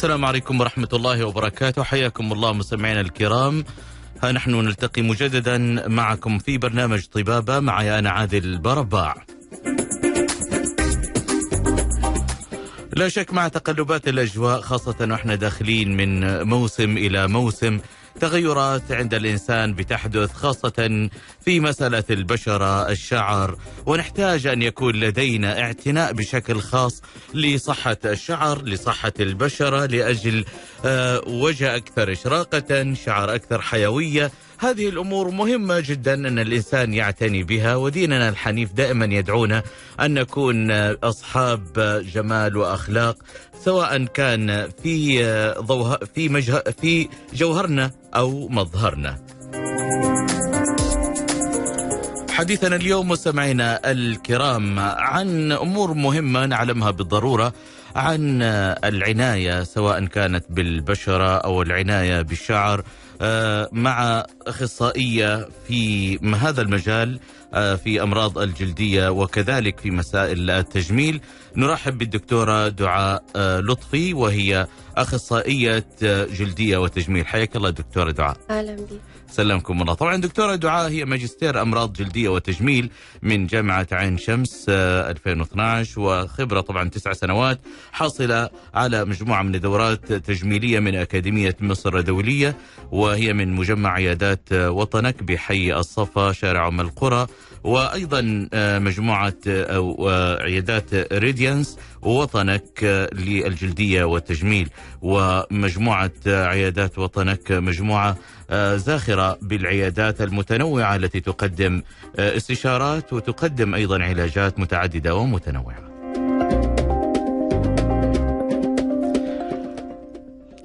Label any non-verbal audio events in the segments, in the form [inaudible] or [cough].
السلام عليكم ورحمة الله وبركاته. حياكم الله مستمعينا الكرام. ها نحن نلتقي مجددا معكم في برنامج طبابة. معي أنا عادل برباع. لا شك مع تقلبات الأجواء خاصة وإحنا داخلين من موسم إلى موسم. تغيرات عند الإنسان بتحدث خاصة في مسألة البشرة، الشعر، ونحتاج أن يكون لدينا اعتناء بشكل خاص لصحة الشعر، لصحة البشرة، لأجل آه، وجه أكثر إشراقة، شعر أكثر حيوية، هذه الأمور مهمة جدا أن الإنسان يعتني بها وديننا الحنيف دائما يدعونا أن نكون أصحاب جمال وأخلاق سواء كان في في مجه في جوهرنا أو مظهرنا. حديثنا اليوم مستمعينا الكرام عن أمور مهمة نعلمها بالضرورة عن العناية سواء كانت بالبشرة أو العناية بالشعر مع أخصائية في هذا المجال آه، في أمراض الجلدية وكذلك في مسائل التجميل. نرحب بالدكتورة دعاء آه، لطفي وهي أخصائية جلدية وتجميل. حياك الله دكتورة دعاء. أهلا بك. سلمكم الله. طبعا دكتورة دعاء هي ماجستير أمراض جلدية وتجميل من جامعة عين شمس 2012 وخبرة طبعا تسع سنوات حاصلة على مجموعة من الدورات تجميلية من أكاديمية مصر الدولية وهي من مجمع عيادات وطنك بحي الصفا شارع أم القرى وأيضا مجموعة أو عيادات ريديانس وطنك للجلدية والتجميل ومجموعة عيادات وطنك مجموعة زاخره بالعيادات المتنوعة التي تقدم استشارات وتقدم أيضا علاجات متعددة ومتنوعة.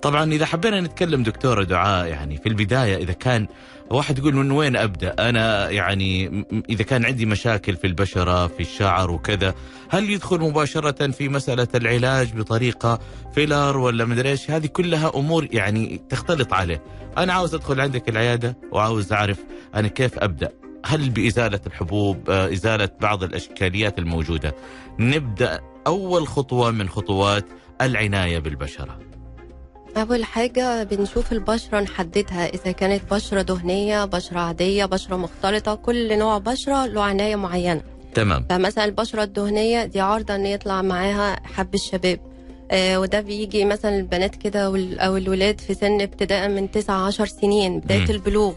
طبعا إذا حبينا نتكلم دكتورة دعاء يعني في البداية إذا كان واحد يقول من وين أبدأ؟ أنا يعني إذا كان عندي مشاكل في البشرة في الشعر وكذا، هل يدخل مباشرة في مسألة العلاج بطريقة فيلر ولا مدري إيش؟ هذه كلها أمور يعني تختلط عليه. أنا عاوز أدخل عندك العيادة وعاوز أعرف أنا كيف أبدأ؟ هل بإزالة الحبوب، إزالة بعض الأشكاليات الموجودة؟ نبدأ أول خطوة من خطوات العناية بالبشرة. أول حاجة بنشوف البشرة نحددها إذا كانت بشرة دهنية بشرة عادية بشرة مختلطة كل نوع بشرة له عناية معينة. تمام. فمثلا البشرة الدهنية دي عارضة إن يطلع معاها حب الشباب. آه وده بيجي مثلا البنات كده أو الولاد في سن ابتداء من 9 10 سنين بداية مم. البلوغ.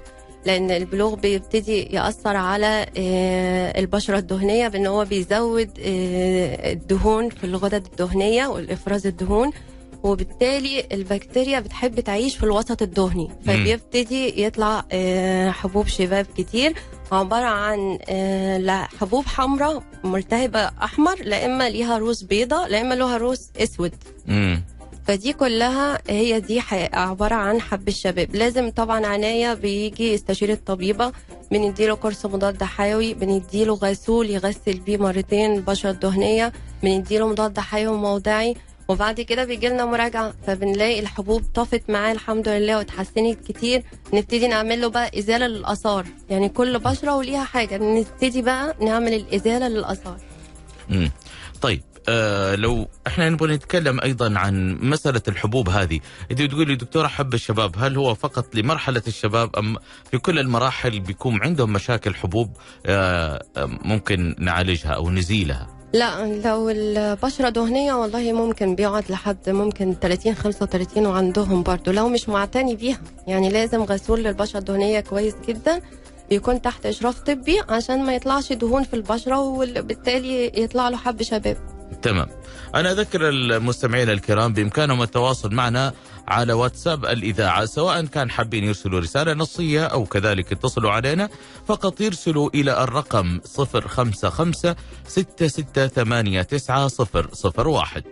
لأن البلوغ بيبتدي يأثر على آه البشرة الدهنية بأن هو بيزود آه الدهون في الغدد الدهنية والإفراز الدهون. وبالتالي البكتيريا بتحب تعيش في الوسط الدهني فبيبتدي يطلع آه، حبوب شباب كتير. عبارة عن آه، حبوب حمراء ملتهبة أحمر لا إما ليها روس بيضة لا إما لها روس أسود. امم فدي كلها هي دي عبارة عن حب الشباب. لازم طبعا عناية بيجي يستشير الطبيبة بنديله كورس مضاد حيوي بنديله غسول يغسل بيه مرتين البشرة الدهنية بنديله مضاد حيوي موضعي. وبعد كده بيجي لنا مراجعة فبنلاقي الحبوب طفت معاه الحمد لله واتحسنت كتير. نبتدي نعمل له بقى إزالة للآثار. يعني كل بشرة وليها حاجة. نبتدي بقى نعمل الإزالة للآثار. امم طيب آه لو إحنا نبغى نتكلم أيضا عن مسألة الحبوب هذه، انت بتقولي دكتورة حب الشباب، هل هو فقط لمرحلة الشباب أم في كل المراحل بيكون عندهم مشاكل حبوب آه آه، ممكن نعالجها أو نزيلها؟ لا لو البشرة دهنية والله ممكن بيقعد لحد ممكن 30 35 وعندهم برضو لو مش معتني بيها. يعني لازم غسول للبشرة الدهنية كويس جدا بيكون تحت إشراف طبي عشان ما يطلعش دهون في البشرة وبالتالي يطلع له حب شباب. تمام. أنا أذكر المستمعين الكرام بإمكانهم التواصل معنا على واتساب الإذاعة سواء كان حابين يرسلوا رسالة نصية أو كذلك اتصلوا علينا فقط يرسلوا إلى الرقم 055 6689 001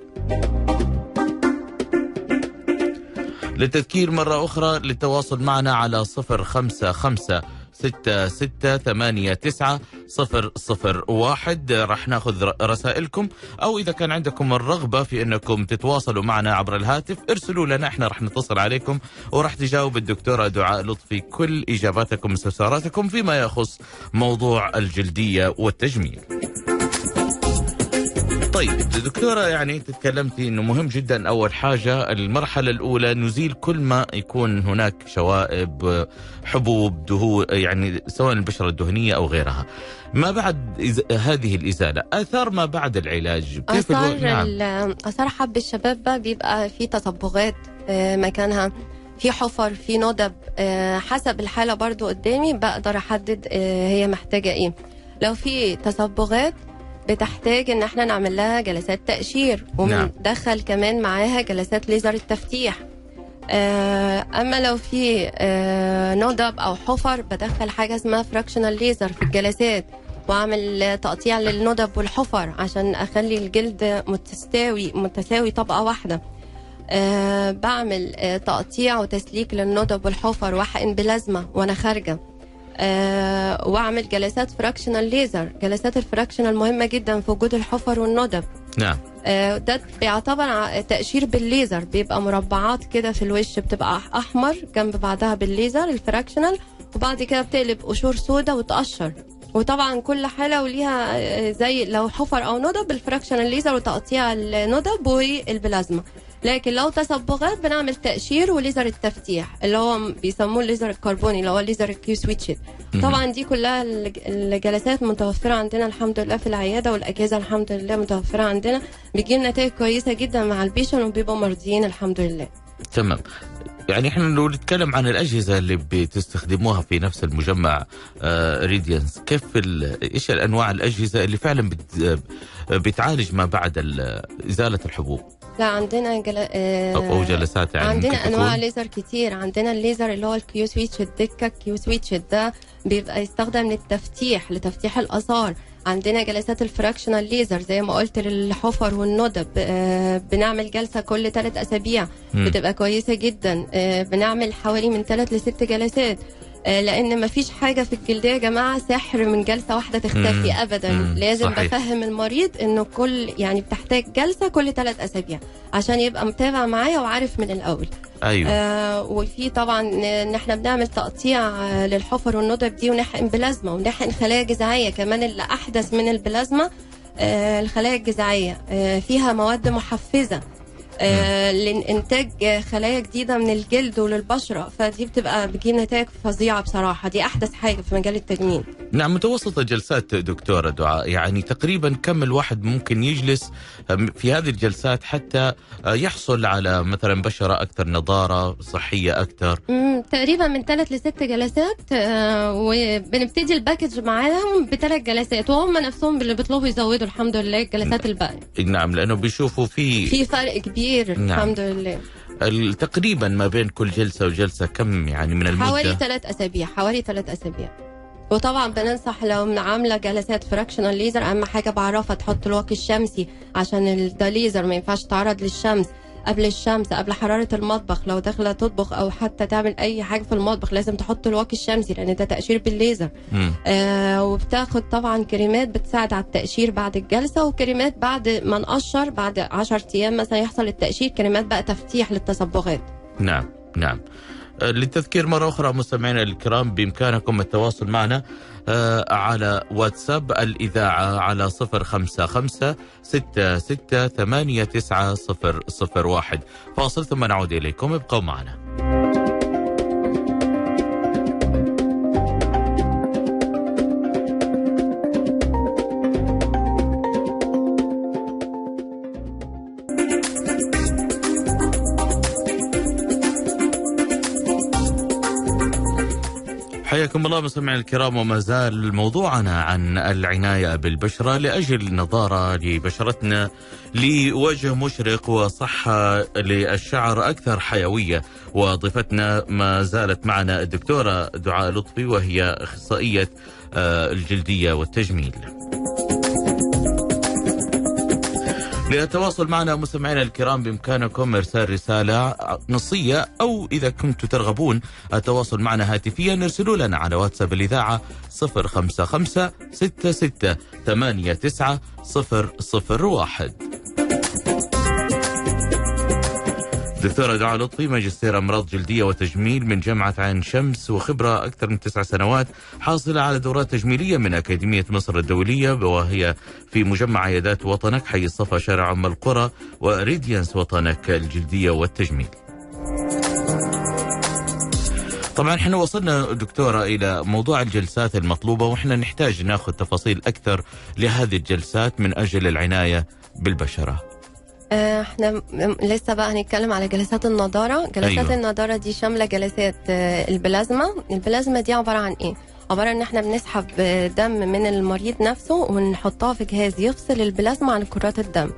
للتذكير مرة أخرى للتواصل معنا على 055 ستة ستة ثمانية تسعة صفر صفر واحد. راح ناخذ رسائلكم أو إذا كان عندكم الرغبة في أنكم تتواصلوا معنا عبر الهاتف ارسلوا لنا إحنا راح نتصل عليكم وراح تجاوب الدكتورة دعاء لطفي كل إجاباتكم واستفساراتكم فيما يخص موضوع الجلدية والتجميل. طيب دكتورة يعني أنت تكلمتي إنه مهم جدا أول حاجة المرحلة الأولى نزيل كل ما يكون هناك شوائب حبوب دهون يعني سواء البشرة الدهنية أو غيرها. ما بعد إز- هذه الإزالة آثار ما بعد العلاج؟ كيف آثار ألو... نعم. آثار حب الشباب بقى بيبقى في تصبغات آه، مكانها. في حفر في ندب آه، حسب الحالة برضو قدامي بقدر أحدد آه، هي محتاجة إيه. لو في تصبغات بتحتاج إن إحنا نعمل لها جلسات تقشير نعم. وبندخل كمان معاها جلسات ليزر التفتيح. آه، أما لو في آه، ندب أو حفر بدخل حاجة اسمها fractional laser في الجلسات وأعمل تقطيع للندب والحفر عشان أخلي الجلد متساوي متساوي طبقة واحدة. أه بعمل أه تقطيع وتسليك للندب والحفر وأحقن بلازما وأنا خارجة. وأعمل جلسات fractional laser جلسات ال fractional مهمة جدا في وجود الحفر والندب. نعم. آه، ده بيعتبر تقشير بالليزر بيبقى مربعات كده في الوش بتبقى أحمر جنب بعضها بالليزر ال fractional وبعد كده بتقلب قشور سودا وتقشر. وطبعا كل حالة وليها آه، زي لو حفر أو ندب ال fractional laser وتقطيع الندب والبلازما. لكن لو تصبغات بنعمل تقشير وليزر التفتيح اللي هو بيسموه الليزر الكربوني اللي هو الليزر ال Q-switched طبعا دي كلها الج- الجلسات متوفرة عندنا الحمد لله في العيادة والأجهزة الحمد لله متوفرة عندنا. بيجيب نتائج كويسة جدا مع ال patient وبيبقوا مرضيين الحمد لله. تمام. يعني إحنا لو نتكلم عن الأجهزة اللي بتستخدموها في نفس المجمع آه ريديانس كيف ال- إيش الأنواع الأجهزة اللي فعلا بت بتعالج ما بعد ال- إزالة الحبوب؟ لا عندنا جل... آه، أو, أو جلسات يعني عندنا أنواع؟ ليزر كتير. عندنا الليزر اللي هو ال Q-switch الدكة Q-switch ده بيبقى يستخدم للتفتيح لتفتيح الآثار. عندنا جلسات ال fractional laser زي ما قلت للحفر والندب آه، بنعمل جلسة كل ثلاث أسابيع. بتبقى كويسة جدا آه، بنعمل حوالي من ثلاث لست جلسات آه، لأن مفيش حاجة في الجلدية يا جماعة سحر من جلسة واحدة تختفي مم. ابدا مم. لازم صحيح. بفهم المريض إنه كل يعني بتحتاج جلسة كل ثلاث أسابيع عشان يبقى متابع معايا وعارف من الأول أيوه آه وفي طبعا إن إحنا بنعمل تقطيع للحفر والندب دي ونحقن بلازما ونحقن خلايا جذعية كمان اللي أحدث من البلازما آه الخلايا الجذعية آه فيها مواد محفزة لانتاج آه، خلايا جديدة من الجلد وللبشرة. فدي بتبقى بتجيب نتائج فظيعة بصراحة. دي أحدث حاجة في مجال التجميل. نعم متوسط الجلسات دكتورة دعاء. يعني تقريبا كم الواحد ممكن يجلس في هذه الجلسات حتى يحصل على مثلا بشرة أكثر نضارة صحية أكثر؟ مم، تقريبا من ثلاث لست جلسات آه، وبنبتدي ال package معاهم بثلاث جلسات وهم نفسهم اللي بيطلبوا يزودوا الحمد لله الجلسات الباقية. نعم لأنه بيشوفوا في في فرق كبير نعم. الحمد لله. تقريبا ما بين كل جلسة وجلسة كم يعني من حوالي المدة ثلاث أسابيع حوالي ثلاث أسابيع. وطبعا بننصح لو من عاملة جلسات fractional laser أهم حاجة بعرفها تحط الواقي الشمسي عشان ده ليزر ما ينفعش تعرض للشمس. قبل الشمس قبل حرارة المطبخ. لو داخلة تطبخ أو حتى تعمل أي حاجة في المطبخ لازم تحط الواقي الشمسي لأن ده تقشير بالليزر. آه وبتاخد طبعا كريمات بتساعد على التقشير بعد الجلسة وكريمات بعد ما نقشر بعد 10 أيام مثلا يحصل التقشير كريمات بقى تفتيح للتصبغات نعم نعم. للتذكير مرة أخرى مستمعينا الكرام بإمكانكم التواصل معنا آه، على واتساب الإذاعة على صفر خمسة خمسة ستة ستة ثمانية تسعة صفر صفر واحد. فاصل ثم نعود إليكم ابقوا معنا. حياكم الله مستمعينا الكرام وما زال موضوعنا عن العناية بالبشرة لأجل نظارة لبشرتنا لوجه مشرق وصحة للشعر أكثر حيوية. وضيفتنا ما زالت معنا الدكتورة دعاء لطفي وهي أخصائية آه، الجلدية والتجميل. للتواصل معنا مستمعينا الكرام بإمكانكم إرسال رسالة نصية أو إذا كنتم ترغبون التواصل معنا هاتفيا ارسلوا لنا على واتساب الإذاعة 055 66 89 001 دكتورة دعاء لطفي ماجستير أمراض جلدية وتجميل من جامعة عين شمس وخبرة أكثر من تسع سنوات حاصلة على دورات تجميلية من أكاديمية مصر الدولية وهي في مجمع عيادات وطنك حي الصفا شارع أم القرى وريديانس وطنك الجلدية والتجميل. طبعا إحنا وصلنا دكتورة إلى موضوع الجلسات المطلوبة وإحنا نحتاج ناخذ تفاصيل أكثر لهذه الجلسات من أجل العناية بالبشرة. آه، إحنا م- لسه بقى هنتكلم على جلسات النضارة. جلسات أيوة. النضارة دي شاملة جلسات آه، البلازما. البلازما دي عبارة عن إيه؟ عبارة إن إحنا بنسحب آه، دم من المريض نفسه ونحطها في جهاز يفصل البلازما عن كرات الدم.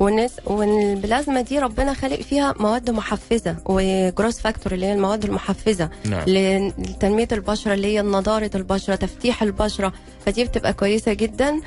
والناس والبلازما دي ربنا خالق فيها مواد محفزة و growth factor اللي هي المواد المحفزة نعم. لتنمية البشرة اللي هي نضارة البشرة تفتيح البشرة. فدي بتبقى كويسة جدا. آه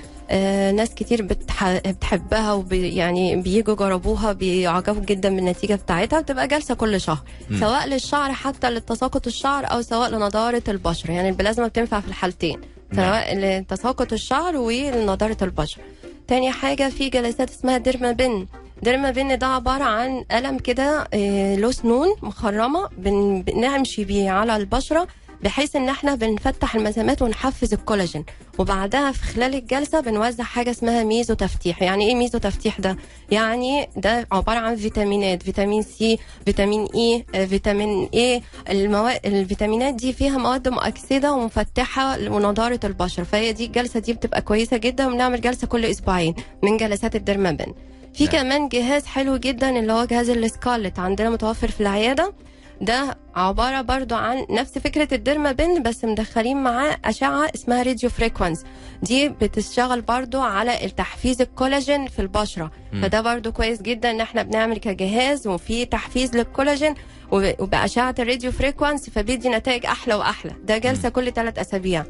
ناس كتير بتح... بتحبها وبي يعني بيجوا جربوها بيعجبوا جدا بالنتيجة بتاعتها بتبقى جلسه كل شهر. مم. سواء للشعر حتى لتساقط الشعر أو سواء لنضارة البشرة. يعني البلازما بتنفع في الحالتين. سواء لتساقط الشعر ولنضارة البشرة. تاني حاجة في جلسات اسمها derma pen. derma pen ده عبارة عن قلم كده آه، له سنون مخرمة بن- بنمشي بيه على البشرة. بحيث إن إحنا بنفتح المسامات ونحفز الكولاجين. وبعدها في خلال الجلسة بنوزع حاجة اسمها meso تفتيح. يعني إيه meso تفتيح ده؟ يعني ده عبارة عن فيتامينات فيتامين سي فيتامين إي فيتامين اي المواد الفيتامينات دي فيها مواد مؤكسدة ومفتحة ونضارة البشره فهي دي الجلسة دي بتبقى كويسة جدا وبنعمل جلسة كل أسبوعين من جلسات ال derma pen. في نعم. كمان جهاز حلو جدا اللي هو جهاز السكارلت عندنا متوفر في العيادة. ده عبارة برضو عن نفس فكرة ال derma pen بس مدخلين معاه أشعة اسمها radio frequency. دي بتشتغل برضو على تحفيز الكولاجين في البشرة. فده برضو كويس جدا إن إحنا بنعمل كجهاز وفي تحفيز للكولاجين وب- وبأشعة ال radio frequency فبيدي نتائج أحلى وأحلى. ده جلسة كل ثلاث أسابيع.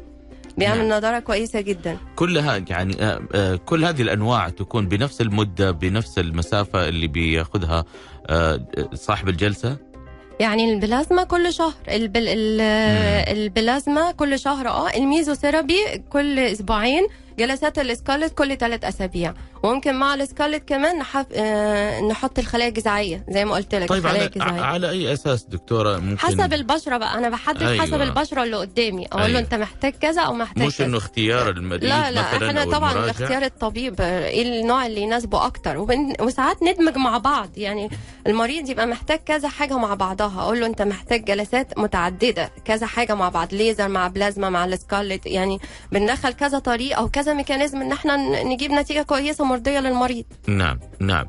بيعمل نعم. نضارة كويسة جدا. كلها يعني آه، آه، كل هذه الأنواع تكون بنفس المدة بنفس المسافة اللي بياخذها آه، صاحب الجلسة؟ يعني البلازما كل شهر البل... ال... البلازما كل شهر آه الميزوثيرابي كل أسبوعين. جلسات السكارلت كل ثلاث أسابيع. وممكن مع السكارلت كمان نحف... آه... نحط الخلايا الجذعية زي ما قلت لك طيب الخلايا على, الجذعية. على أي أساس دكتورة ممكن؟ حسب البشرة بقى. أنا بحدد أيوة. حسب البشرة اللي قدامي. أقول أيوة. له أنت محتاج كذا أو محتاج مش إنه اختيار المريض لا لا مثلا إحنا طبعا. اختيار الطبيب آه، إيه النوع اللي يناسبه أكتر. وبن... وساعات ندمج مع بعض. يعني المريض يبقى محتاج كذا حاجة مع بعضها. أقول له أنت محتاج جلسات متعددة كذا حاجة مع بعض ليزر مع بلازما مع السكارلت. يعني بندخل كذا طريقة وكذا mechanism إن إحنا نجيب نتيجة كويسة مرضية للمريض. نعم نعم.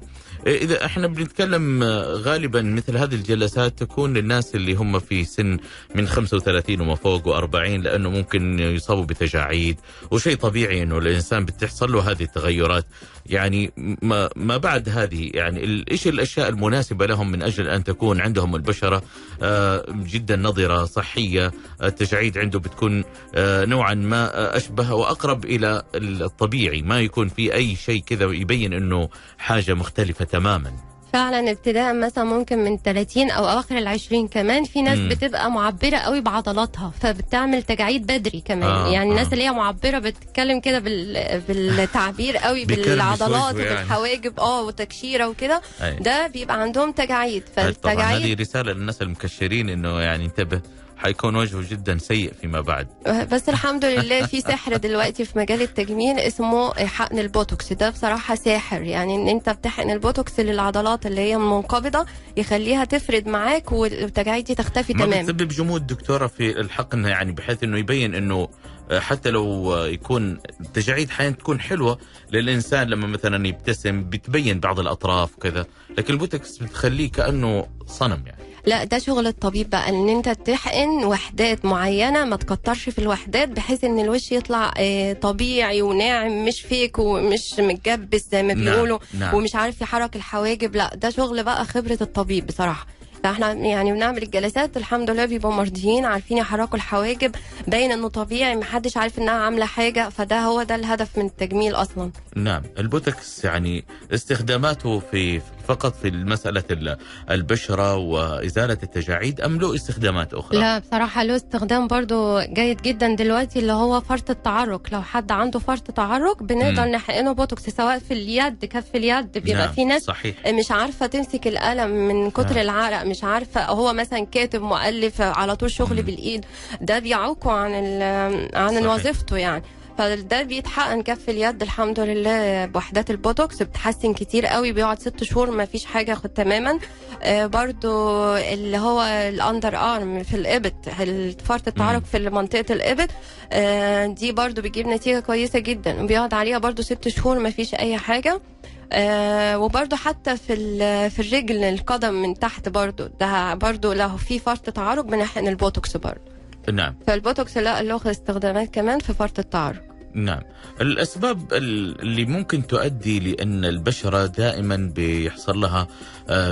إذا إحنا بنتكلم آه، غالبا مثل هذه الجلسات تكون للناس اللي هم في سن من 35 وما فوق و40 لأنه ممكن يصابوا بتجاعيد وشيء طبيعي إنه الإنسان بتحصل له هذه التغيرات. يعني ما ما بعد هذه يعني إيش الأشياء المناسبة لهم من أجل أن تكون عندهم البشرة؟ آه، جدا نضره صحية التجاعيد عنده بتكون آه، نوعا ما أشبه وأقرب إلى الطبيعي ما يكون في أي شيء كذا يبين إنه حاجة مختلفة تماما. فعلا ابتداء مثلا ممكن من 30 أو أواخر ال 20 كمان في ناس مم. بتبقى معبرة قوي بعضلاتها فبتعمل تجاعيد بدري كمان آه، يعني آه. الناس اللي هي معبرة بتتكلم كده بال... بالتعبير قوي [laughs] بالعضلات يعني. وبالحواجب آه وتكشيرة وكده أي. ده بيبقى عندهم تجاعيد طبعا هذه فالتجاعيد رسالة للناس المكشرين إنه يعني انتبه حيكون وجهه جدا سيء فيما بعد. بس الحمد لله في سحر دلوقتي في مجال التجميل اسمه حقن البوتوكس. ده بصراحة ساحر. يعني إن أنت بتحقن البوتوكس للعضلات اللي هي منقبضة يخليها تفرد معاك والتجاعيد دي تختفي ما تماما. بتسبب جمود دكتورة في الحقن يعني بحيث إنه يبين إنه حتى لو يكون التجاعيد حين تكون حلوة للإنسان لما مثلا يبتسم بتبين بعض الأطراف وكذا. لكن البوتوكس بتخليه كأنه صنم يعني. لا ده شغل الطبيب بقى إن أنت تحقن وحدات معينة ما تكترش في الوحدات بحيث إن الوش يطلع آه، طبيعي وناعم مش fake ومش متجبس زي ما نعم، بيقولوا نعم. ومش عارف يحرك الحواجب. لا ده شغل بقى خبرة الطبيب بصراحة. فإحنا يعني بنعمل الجلسات الحمد لله بيبقوا مرضيين عارفين يحركوا الحواجب. باين إنه طبيعي محدش عارف إنها عاملة حاجة فده هو ده الهدف من التجميل أصلا. نعم البوتوكس يعني استخداماته في فقط في مسألة ال- البشرة وإزالة التجاعيد أم له استخدامات أخرى؟ لا بصراحة له استخدام برضو جيد جدا دلوقتي اللي هو فرط التعرق لو حد عنده فرط تعرق بنقدر. نحقنه بوتوكس سواء في اليد كف اليد بيبقى نعم، في ناس صحيح مش عارفة تمسك القلم من كتر نعم. العرق مش عارفة هو مثلا كاتب مؤلف على طول شغل مم. بالإيد ده بيعوقه عن عن. وظيفته يعني فده بيتحقن كف اليد الحمد لله بوحدات البوتوكس بتحسن كتير قوي بيقعد ست شهور ما فيش حاجة خد تماما. آه برضو اللي هو ال under arm في الإبط فرط التعرق. في منطقة الإبط. آه دي برضو بتجيب نتيجة كويسة جدا وبيقعد عليها برضو ست شهور ما فيش أي حاجة. آه وبرضو حتى في في الرجل القدم من تحت برضو ده برضو لو في فرط تعرق بنحقن البوتوكس برضو. نعم. فالبوتوكس لا له استخدامات كمان في فرط التعرق. نعم. الأسباب ال- اللي ممكن تؤدي لأن البشرة دائما بيحصل لها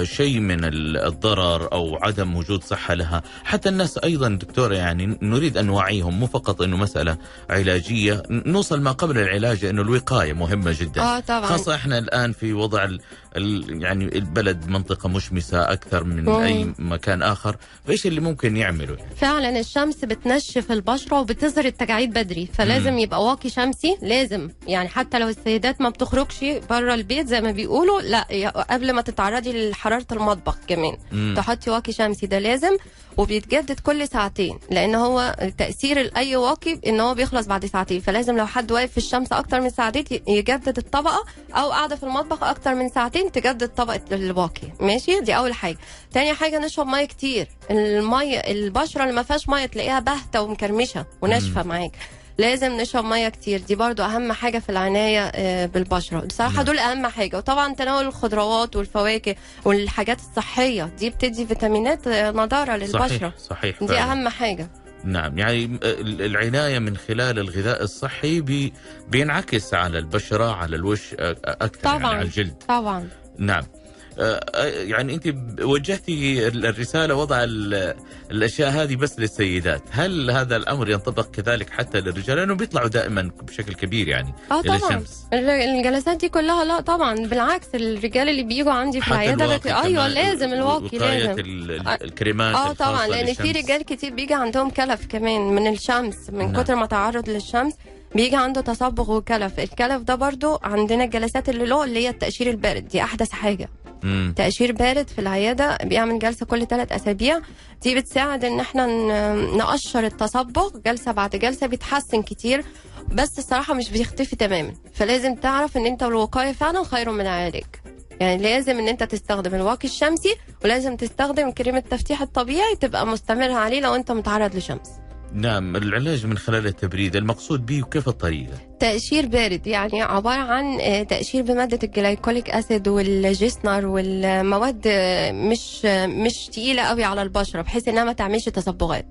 شيء من ال- الضرر أو عدم وجود صحة لها. حتى الناس أيضا دكتورة يعني نريد أن نوعيهم مو فقط أنه مسألة علاجية نوصل ما قبل العلاج أنه الوقاية مهمة جدا. آه طبعا. خاصة إحنا الآن في وضع ال ال يعني البلد منطقة مشمسة أكثر من مم. أي مكان آخر. فإيش اللي ممكن يعمله فعلا الشمس بتنشف البشرة وبتظهر التجاعيد بدري فلازم مم. يبقى واقي شمسي لازم. يعني حتى لو السيدات ما بتخرجش بره البيت زي ما بيقولوا لا قبل ما تتعرضي لحراره المطبخ كمان. مم. تحطي واقي شمسي ده لازم. وبيتجدد كل ساعتين لأن هو تأثير اي واقي إن هو بيخلص بعد ساعتين. فلازم لو حد واقف في الشمس أكتر من ساعتين يجدد الطبقة أو قاعدة في المطبخ أكتر من ساعتين تجدد طبقة الواقي. ماشي؟ دي أول حاجة. تاني حاجة نشرب مية كتير. المية البشرة اللي ما فيهاش مية تلاقيها باهتة ومكرمشة وناشفة معاك. لازم نشرب مية كتير. دي برضو أهم حاجة في العناية آه، بالبشرة. بصراحة نعم. دول أهم حاجة. وطبعا تناول الخضروات والفواكه والحاجات الصحية. دي بتدي فيتامينات آه، نضارة للبشرة. صحيح صحيح دي فعلاً. أهم حاجة. نعم. يعني ال- العناية من خلال الغذاء الصحي بي بينعكس على البشرة على الوش أكثر يعني طبعاً. على الجلد. طبعا. نعم. يعني أنت ب- وجهتي ال- الرسالة وضع ال- الأشياء هذه بس للسيدات. هل هذا الأمر ينطبق كذلك حتى للرجال؟ لأنه بيطلعوا دائما بشكل كبير يعني آه طبعا. الشمس. ال- الجلسات دي كلها لا طبعا. بالعكس الرجال اللي بيجوا عندي في العياده. أيوه لازم الواقي لازم. ال- ال- الكريمات آه طبعا. لأن في. رجال كتير بيجي عندهم كلف كمان من الشمس من نعم. كتر ما تعرض للشمس بيجي عنده تصبغ وكلف. الكلف ده برضو عندنا الجلسات اللي له اللي هي التقشير البارد. دي أحدث حاجة. مم. تقشير بارد في العيادة بيعمل جلسة كل ثلاث أسابيع. دي بتساعد إن إحنا نقشر التصبغ جلسة بعد جلسة بيتحسن كتير بس الصراحة مش بيختفي تماما. فلازم تعرف إن أنت الوقايه فعلا خير من العلاج يعني لازم إن أنت تستخدم الواقي الشمسي ولازم تستخدم كريم التفتيح الطبيعي تبقى مستمر عليه لو أنت متعرض لشمس. نعم العلاج من خلال التبريد. المقصود به وكيف الطريقة؟ تقشير بارد يعني عبارة عن آه، تقشير بمادة ال glycolic acid وال Jessner والمواد آه، مش آه، مش تقيلة قوي على البشرة بحيث إنها ما تعملش تصبغات.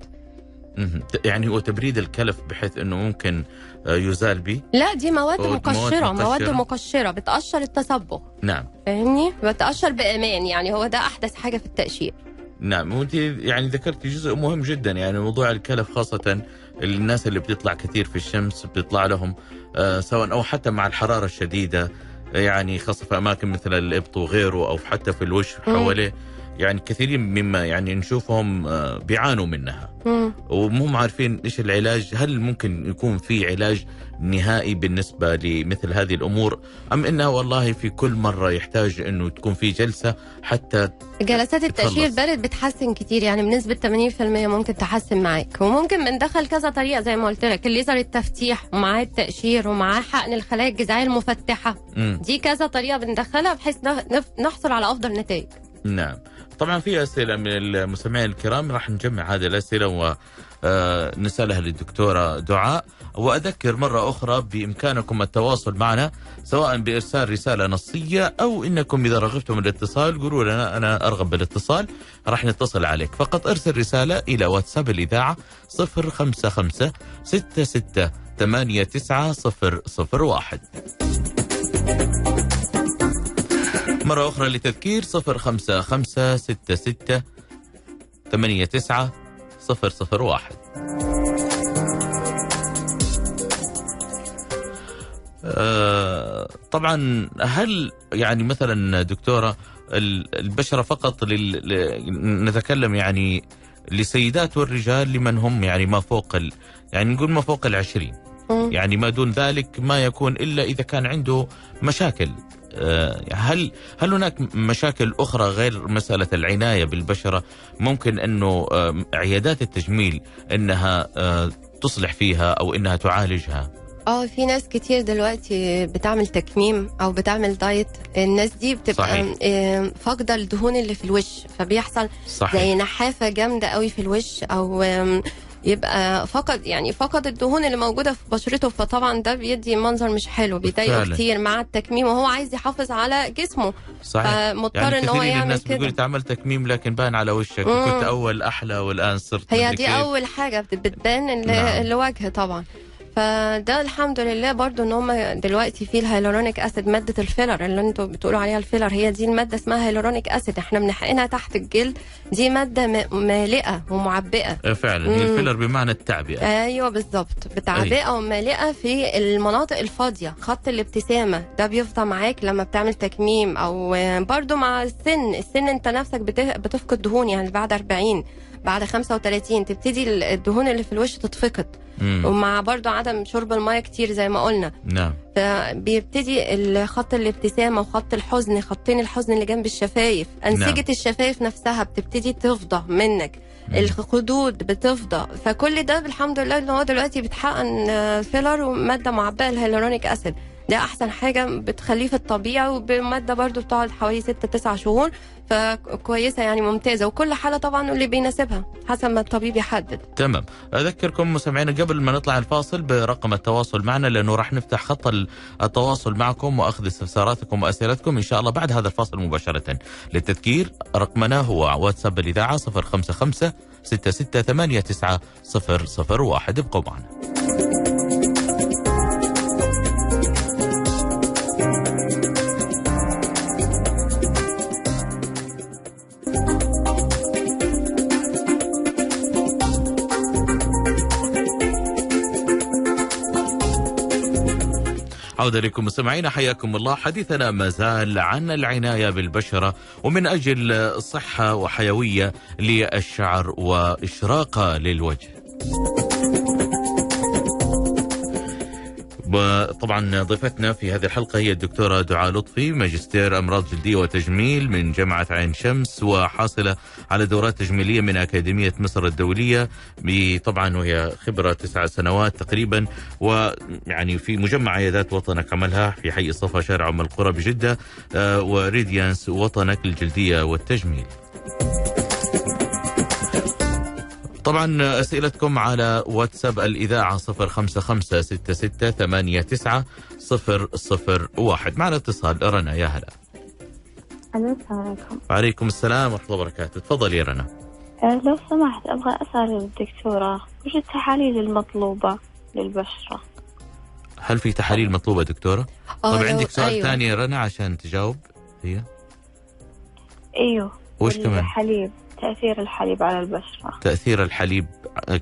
يعني هو تبريد الكلف بحيث إنه ممكن يزال به؟ لا دي مواد مقشرة مواد مقشرة. مقشرة بتقشر التصبغ نعم. فاهمني؟ بتقشر بأمان يعني هو ده أحدث حاجة في التقشير نعم وانت يعني ذكرتي جزء مهم جدا يعني موضوع الكلف خاصة الناس اللي بتطلع كثير في الشمس بتطلع لهم آه سواء أو حتى مع الحرارة الشديدة آه، يعني خاصة في أماكن مثل الإبط وغيره أو حتى في الوش حواليه. يعني كثيرين مما يعني نشوفهم آه بيعانوا منها. ومو عارفين إيش العلاج هل ممكن يكون في علاج نهائي بالنسبة لمثل هذه الأمور أم انها والله في كل مرة يحتاج إنه تكون في جلسة حتى جلسات التقشير تخلص. البارد بتحسن كتير يعني بنسبة 80% ممكن تحسن معاك وممكن بندخل كذا طريقة زي ما قلت لك الليزر التفتيح ومعاه التقشير ومعاه حقن الخلايا الجذعية المفتحة مم. دي كذا طريقة بندخلها بحيث نحصل على أفضل نتائج نعم طبعا في أسئلة من المستمعين الكرام راح نجمع هذه الأسئلة ونسالها للدكتورة دعاء. وأذكر مرة أخرى بإمكانكم التواصل معنا سواء بإرسال رسالة نصية أو إنكم إذا رغبتم بالاتصال قولوا لنا أنا أرغب بالاتصال راح نتصل عليك. فقط أرسل رسالة إلى واتساب الإذاعة 055 66 89001 مرة أخرى لتذكير صفر خمسة خمسة ستة ستة ثمانية تسعة صفر صفر واحد. آه، طبعا هل يعني مثلا دكتورة ال- البشرة فقط لل... نتكلم يعني للسيدات والرجال لمن هم يعني ما فوق ال... يعني نقول ما فوق العشرين. يعني ما دون ذلك ما يكون إلا إذا كان عنده مشاكل. هل هل هناك مشاكل أخرى غير مسألة العناية بالبشرة؟ ممكن أنه آه، عيادات التجميل إنها آه، تصلح فيها أو إنها تعالجها؟ آه في ناس كتير دلوقتي بتعمل تكميم أو بتعمل دايت. الناس دي بتبقى. آه، فاقدة الدهون اللي في الوش فبيحصل صحيح. زي نحافة جامدة قوي في الوش أو يبقى فقد يعني فقد الدهون اللي موجودة في بشرته فطبعا ده بيدي منظر مش حلو بيضايقه. كتير مع التكميم وهو عايز يحافظ على جسمه صحيح فمضطر يعني إن هو يعمل الناس كده انت عملت تكميم لكن بان على وشك مم. كنت أول أحلى والآن صرت هي دي كيف. أول حاجة بت- بتبان نعم. الوجه طبعا فده الحمد لله برضو إن هم دلوقتي في ال hyaluronic acid مادة الفيلر اللي أنتوا بتقولوا عليها الفيلر هي دي المادة اسمها hyaluronic acid. إحنا بنحقنها تحت الجلد. دي مادة مالئة ومعبئة. آه، فعلا. هي. الفيلر بمعنى التعبئة. أيوه بالظبط. بتعبئة ومالئة في المناطق الفاضية خط الابتسامة. ده بيفضى معاك لما بتعمل تكميم أو برضو مع السن. السن انت نفسك بت- بتفقد دهون يعني بعد 40 بعد 35 تبتدي الدهون اللي في الوش تتفقد. مم. ومع برضو عدم شرب المية كتير زي ما قلنا. نعم. فبيبتدي خط الابتسامة وخط الحزن خطين الحزن اللي جنب الشفايف. أنسجة نعم. الشفايف نفسها بتبتدي تفضى منك. مم. الخدود بتفضى. فكل ده الحمد لله إن هو دلوقتي بيتحقن آه، فيلر ومادة معبئة ال hyaluronic acid. ده أحسن حاجة بتخليه في الطبيعي وبماده برضو بتقعد حوالي 6 9 شهور فكويسة يعني ممتازة وكل حالة طبعا اللي بيناسبها حسب ما الطبيب يحدد. تمام. أذكركم مستمعينا قبل ما نطلع الفاصل برقم التواصل معنا لأنه راح نفتح خط ال- التواصل معكم وأخذ استفساراتكم وأسئلتكم إن شاء الله بعد هذا الفاصل مباشرة. للتذكير رقمنا هو واتساب الاذاعه 055 6689 001 ابقوا معنا. عودة لكم مستمعينا حياكم الله. حديثنا ما زال عن العناية بالبشرة ومن أجل صحة وحيوية للشعر وإشراقة للوجه. وطبعا ضيفتنا في هذه الحلقة هي الدكتورة دعاء لطفي ماجستير أمراض جلدية وتجميل من جامعة عين شمس وحاصلة على دورات تجميلية من أكاديمية مصر الدولية طبعا وهي خبرة تسع سنوات تقريبا ويعني في مجمع عيادات وطنك عملها في حي الصفا شارع أم القرى بجدة آه، وريديانس وطنك للجلدية والتجميل. طبعا أسئلتكم على واتساب الإذاعة 055 معنا اتصال رنا يا هلا. ألو السلام عليكم. وعليكم السلام ورحمة الله وبركاته. تفضلي يا رنا. أه لو سمحت أبغى أسأل الدكتورة وش التحاليل المطلوبة للبشرة؟ هل في تحاليل مطلوبة دكتورة؟ آه، طب عندك سؤال أيوة. ثاني يا رنا عشان تجاوب؟ هي؟ أيوه. وش كمان؟ الحليب تأثير الحليب على البشرة. تأثير الحليب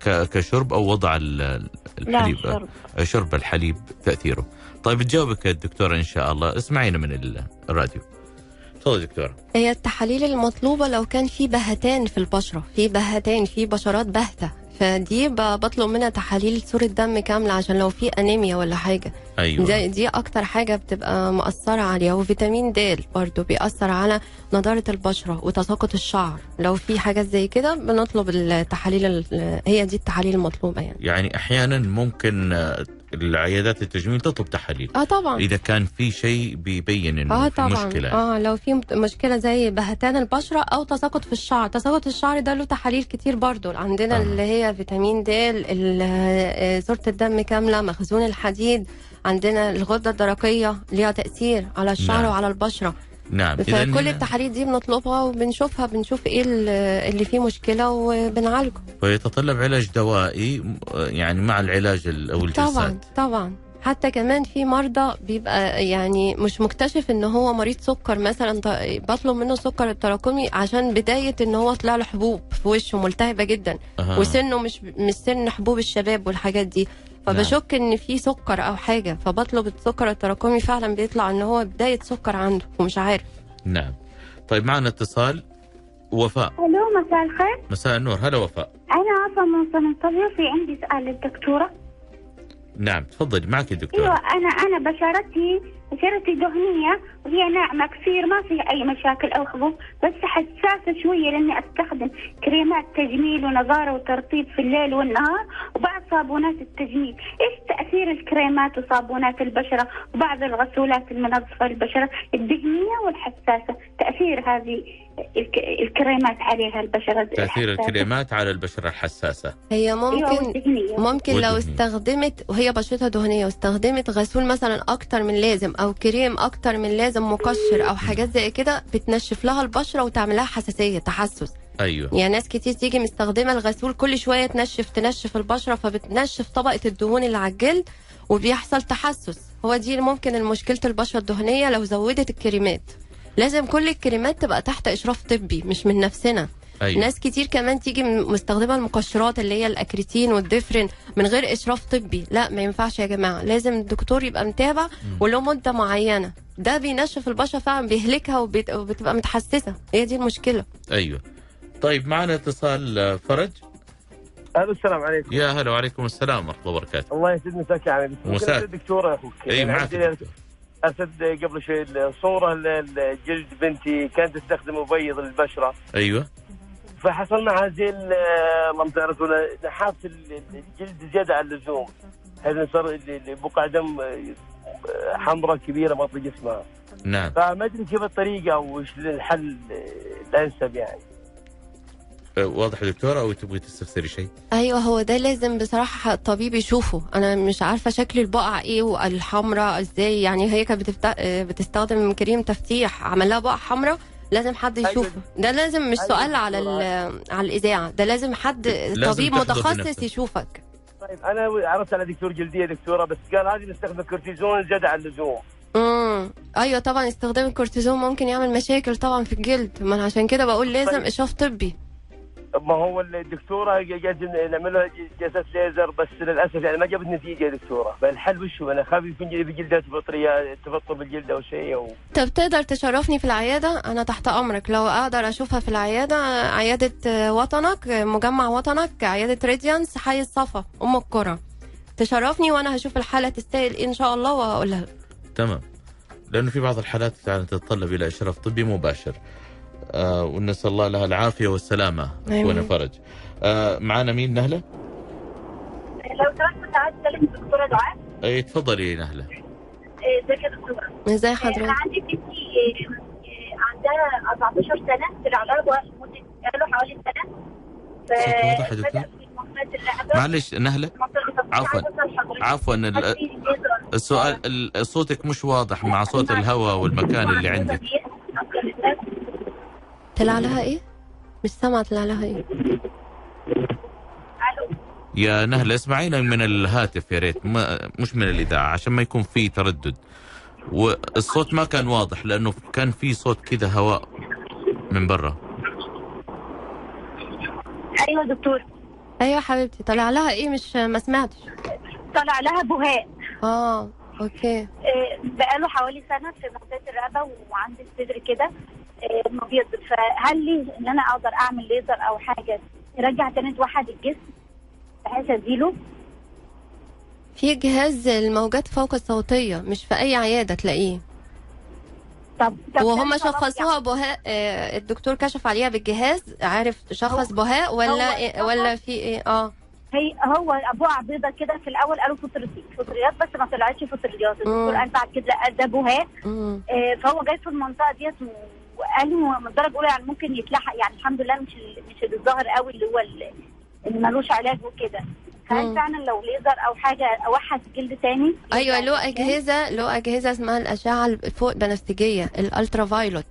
كشرب أو وضع ال- لا الحليب؟ شرب. شرب الحليب تأثيره. طيب تجاوبك الدكتورة إن شاء الله. اسمعينا من ال- الراديو. تفضل دكتورة. هي التحاليل المطلوبة لو كان في بهتان في البشرة في بهتان في بشرات باهتة. فدي بطلب منها تحاليل صورة دم كاملة عشان لو في أنيميا ولا حاجة. أيوة. دي, دي أكتر حاجة بتبقى مأثرة عليها. وفيتامين د برضو بيأثر على نضارة البشرة وتساقط الشعر. لو في حاجات زي كده بنطلب التحاليل ال- هي دي التحاليل المطلوبة يعني. يعني أحيانا ممكن العيادات التجميل تطلب تحاليل آه طبعا إذا كان في شيء بيبين آه في طبعا مشكلة آه لو في مشكلة زي بهتان البشرة أو تساقط في الشعر تساقط الشعر ده له تحاليل كتير برضو عندنا آه. آه. اللي هي فيتامين د آه، صورة الدم كاملة مخزون الحديد عندنا الغدة الدرقية ليها تأثير على الشعر. نعم. وعلى البشرة نعم فكل التحاليل دي بنطلبها وبنشوفها بنشوف إيه ال- اللي فيه مشكلة وبنعالجه. ويتطلب علاج دوائي يعني مع العلاج ال- أو طبعا الجلسات طبعا. حتى كمان في مرضى بيبقى يعني مش مكتشف إن هو مريض سكر مثلا بطلب منه السكر التراكمي عشان بداية إن هو طلع له حبوب في وشه ملتهبة جدا. أها. وسنه مش مش سن حبوب الشباب والحاجات دي. فبشك إن في سكر أو حاجة فبطلب السكر التراكمي فعلا بيطلع إن هو بداية سكر عنده ومش عارف. نعم. طيب معنا اتصال. وفاء. ألو مساء الخير. مساء النور. هلا وفاء. أنا عفوا من صنطلية في عندي سؤال للدكتورة. نعم تفضلي معك يا دكتور أيوه أنا أنا بشرتي بشرتي دهنية وهي ناعمة كثير ما فيها أي مشاكل أو حبوب بس حساسة شوية لأني أستخدم كريمات تجميل ونظارة وترطيب في الليل والنهار وبعض صابونات التجميل. إيش تأثير الكريمات وصابونات البشرة وبعض الغسولات المنظفة للبشرة؟ الدهنية والحساسة. تأثير هذه الكريمات عليها البشرة تأثير الحساسة. الكريمات على البشرة الحساسة. هي ممكن والدهنية. ممكن لو. استخدمت وهي بشرتها دهنية واستخدمت غسول مثلا أكتر من لازم أو كريم أكتر من لازم مقشر أو حاجات زي كده بتنشف لها البشرة وتعمل لها حساسية تحسس. أيوه. يعني ناس كتير تيجي مستخدمة الغسول كل شوية تنشف تنشف البشرة فبتنشف طبقة الدهون اللي على الجلد وبيحصل تحسس. هو دي ممكن مشكله البشرة الدهنية لو زودت الكريمات. لازم كل الكريمات تبقى تحت إشراف طبي مش من نفسنا. أيوه. ناس كتير كمان تيجي مستخدمة المقشرات اللي هي الأكريتين والديفرين من غير إشراف طبي. لا ما ينفعش يا جماعة. لازم الدكتور يبقى متابع وله مدة معينة. ده بينشف البشره فعلا بيهلكها وبت- وبتبقى متحسسة. هي دي المشكلة. أيوه. طيب معنا اتصال آه، فرج. ألو السلام عليكم. يا هلا وعليكم السلام ورحمة الله وبركاته. الله يسعد مساك يا عمي مساك. مساك. دكتورة يا أخوك. اي يعني معك ارسلت قبل شوي الصورة لجلد بنتي كانت تستخدم مبيض للبشرة. أيوه. فحصل معها زي ال- اللهم تعرف ولا نحاس ال- الجلد زيادة عن اللزوم. هذا صار بقع دم آه، حمراء كبيرة بطل جسمها نعم. فما أدري كيف الطريقة وش الحل الانسب يعني. آه، واضح يا دكتورة أو تبغي تستفسري شيء؟ أيوه هو ده لازم بصراحة الطبيب يشوفه. أنا مش عارفة شكل البقع إيه والحمراء إزاي. يعني هي كانت بتفت... بتستخدم كريم تفتيح عمل لها بقع حمراء لازم حد أيوة. يشوفه. ده لازم مش أيوة سؤال على على الإذاعة. ده لازم حد طبيب تحضر متخصص. يشوفك. طيب أنا عرفت على دكتور جلدية دكتورة بس قال هذه نستخدم كورتيزون زيادة عن اللزوم. امم أيوه طبعا استخدام الكورتيزون ممكن يعمل مشاكل طبعا في الجلد. ما أنا عشان كده بقول لازم طيب. إشراف طبي. ما هو الدكتورة قاعد نعمل لها جلسات ليزر بس للأسف يعني ما جابت نتيجة يا دكتوره فالحل وش هو؟ أنا خايف يكون في جلدات فطريه تفطر بالجلد أو شيء أو طب تقدر تشرفني في العيادة؟ أنا تحت أمرك. لو أقدر أشوفها في العيادة عيادة آه، وطنك مجمع وطنك عيادة راديانس حي الصفا أم القرى. تشرفني وأنا هشوف الحالة تستاهل إيه إن شاء الله وهقولها لك. تمام. لأنه في بعض الحالات فعلا تتطلب إلى إشراف طبي مباشر. ونسال الله لها العافية والسلامة. اخونا فرج آه معنا مين نهلة؟ لو سمحت عايز اكلم الدكتوره دعاء. اي تفضلي نهلة. إيه، ازيك يا دكتورة؟ إزاي أنا حضرتك؟ عندي بنتي إيه، إيه، عندها 14 سنة بقى لمده بقاله حوالي سنة. واضح يا دكتور؟ في معلش نهلة. عفواً. عفوا في؟ السؤال ال- صوتك مش واضح مع صوت الهواء والمكان اللي عندك. طلع لها إيه؟ مش سامعة طلع لها إيه؟ ألو يا نهله اسمعينا من الهاتف يا ريت ما مش من الإذاعة عشان ما يكون في تردد. والصوت ما كان واضح لأنه كان في صوت كذا هواء من برا. أيوه دكتور. أيوة حبيبتي طلع لها إيه؟ مش ما سمعتش. طلع لها بهاء. آه أوكي. إيه، بقاله حوالي سنة في منطقه الرقبة وعند الصدر كده. مبيض. فهل لي إن أنا أقدر أعمل ليزر أو حاجة يرجع تاني توحد الجسم بحيث ازيله في جهاز الموجات فوق الصوتية مش في أي عيادة تلاقيه. طب طب وهم شخصوها بهاء آه، الدكتور كشف عليها بالجهاز عارف شخص بهاء ولا إيه ولا في إيه؟ آه. هي هو بقع بيضه كده في الأول قالوا فطريات فطريات بس ما طلعتش فطريات الدكتور. قال بعد كده لا ده بهاء. آه، فهو جاي في المنطقة ديت وقالوا من الدرجه الاولى يعني ممكن يتلحق يعني الحمد لله مش مش الظاهر قوي اللي هو ال- اللي ملوش علاج وكده. هل فعلا لو ليزر أو حاجة أوحد جلد تاني؟ أيوه له أجهزة له أجهزة اسمها الأشعة الفوق بنفسجيه ال ultraviolet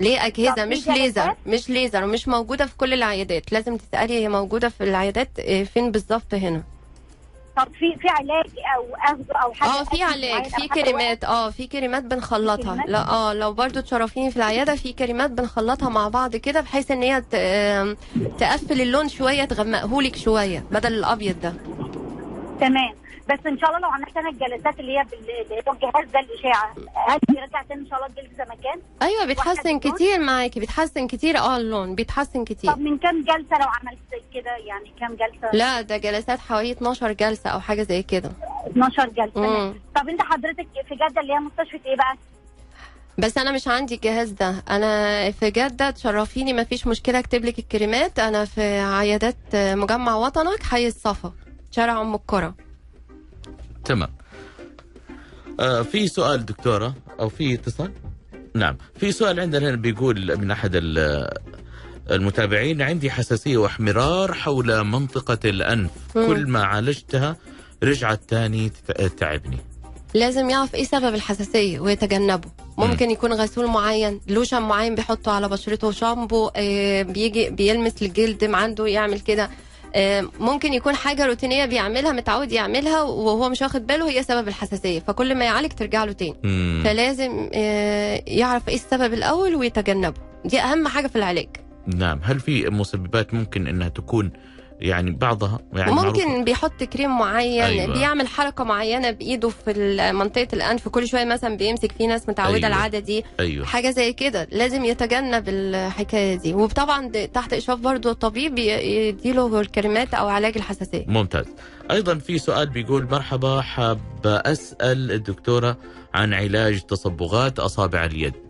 ليه أجهزة؟ مش ليزر؟ مش ليزر ومش موجودة في كل العيادات. لازم تسألي هي موجودة في العيادات آه، فين بالظبط هنا؟ طب في في علاج أو اخذه أو حاجة آه في علاج في كريمات. آه في كريمات بنخلطها. كريمات؟ لا آه لو برضو تشرفيني في العيادة في كريمات بنخلطها مع بعض كده بحيث إن هي تقفل اللون شوية تغمقهولك شوية بدل الأبيض ده. تمام. بس إن شاء الله لو عملت أنا الجلسات اللي هي بال- اللي هو الجهاز ده الإشاعة هل بيرجع تاني إن شاء الله الجلد زي ما كان؟ أيوه بيتحسن كتير معاكي بيتحسن كتير. آه اللون بيتحسن كتير. طب من كام جلسة لو عملت كده؟ يعني كام جلسة؟ لا ده جلسات حوالي 12 جلسة أو حاجة زي كده. 12 جلسة. مم. طب أنت حضرتك في جدة اللي هي مستشفى إيه بقى؟ بس أنا مش عندي الجهاز ده. أنا في جدة تشرفيني ما فيش مشكلة أكتب لك الكريمات. أنا في عيادات مجمع وطنك حي الصفا شارع أم القرى. تمام. آه في سؤال دكتورة أو في اتصال؟ نعم. في سؤال عندنا هنا بيقول من أحد ال- المتابعين عندي حساسية واحمرار حول منطقة الأنف. مم. كل ما عالجتها رجعت تاني تعبني. لازم يعرف إيه سبب الحساسية ويتجنبه. ممكن يكون غسول معين لوشن معين بيحطه على بشرته شامبو آه، بيجي بيلمس الجلد ما عنده يعمل كده. ممكن يكون حاجة روتينية بيعملها متعود يعملها وهو مش واخد باله هي سبب الحساسية. فكل ما يعالج ترجع له تاني. مم. فلازم آه، يعرف إيه السبب الأول ويتجنبه. دي أهم حاجة في العلاج. نعم. هل في مسببات ممكن أنها تكون يعني بعضها يعني معروفة؟ ممكن بيحط كريم معين أيوة. أيوة. بيعمل حركة معينة بإيده في منطقة الأنف كل شوية مثلا بيمسك في ناس متعودة أيوة. أيوة. العادة دي أيوه حاجة زي كده لازم يتجنب الحكاية دي وطبعا تحت إشراف برضو الطبيب يديله الكريمات أو علاج الحساسية ممتاز أيضا في سؤال بيقول مرحبا حاب أسأل الدكتورة عن علاج تصبغات أصابع اليد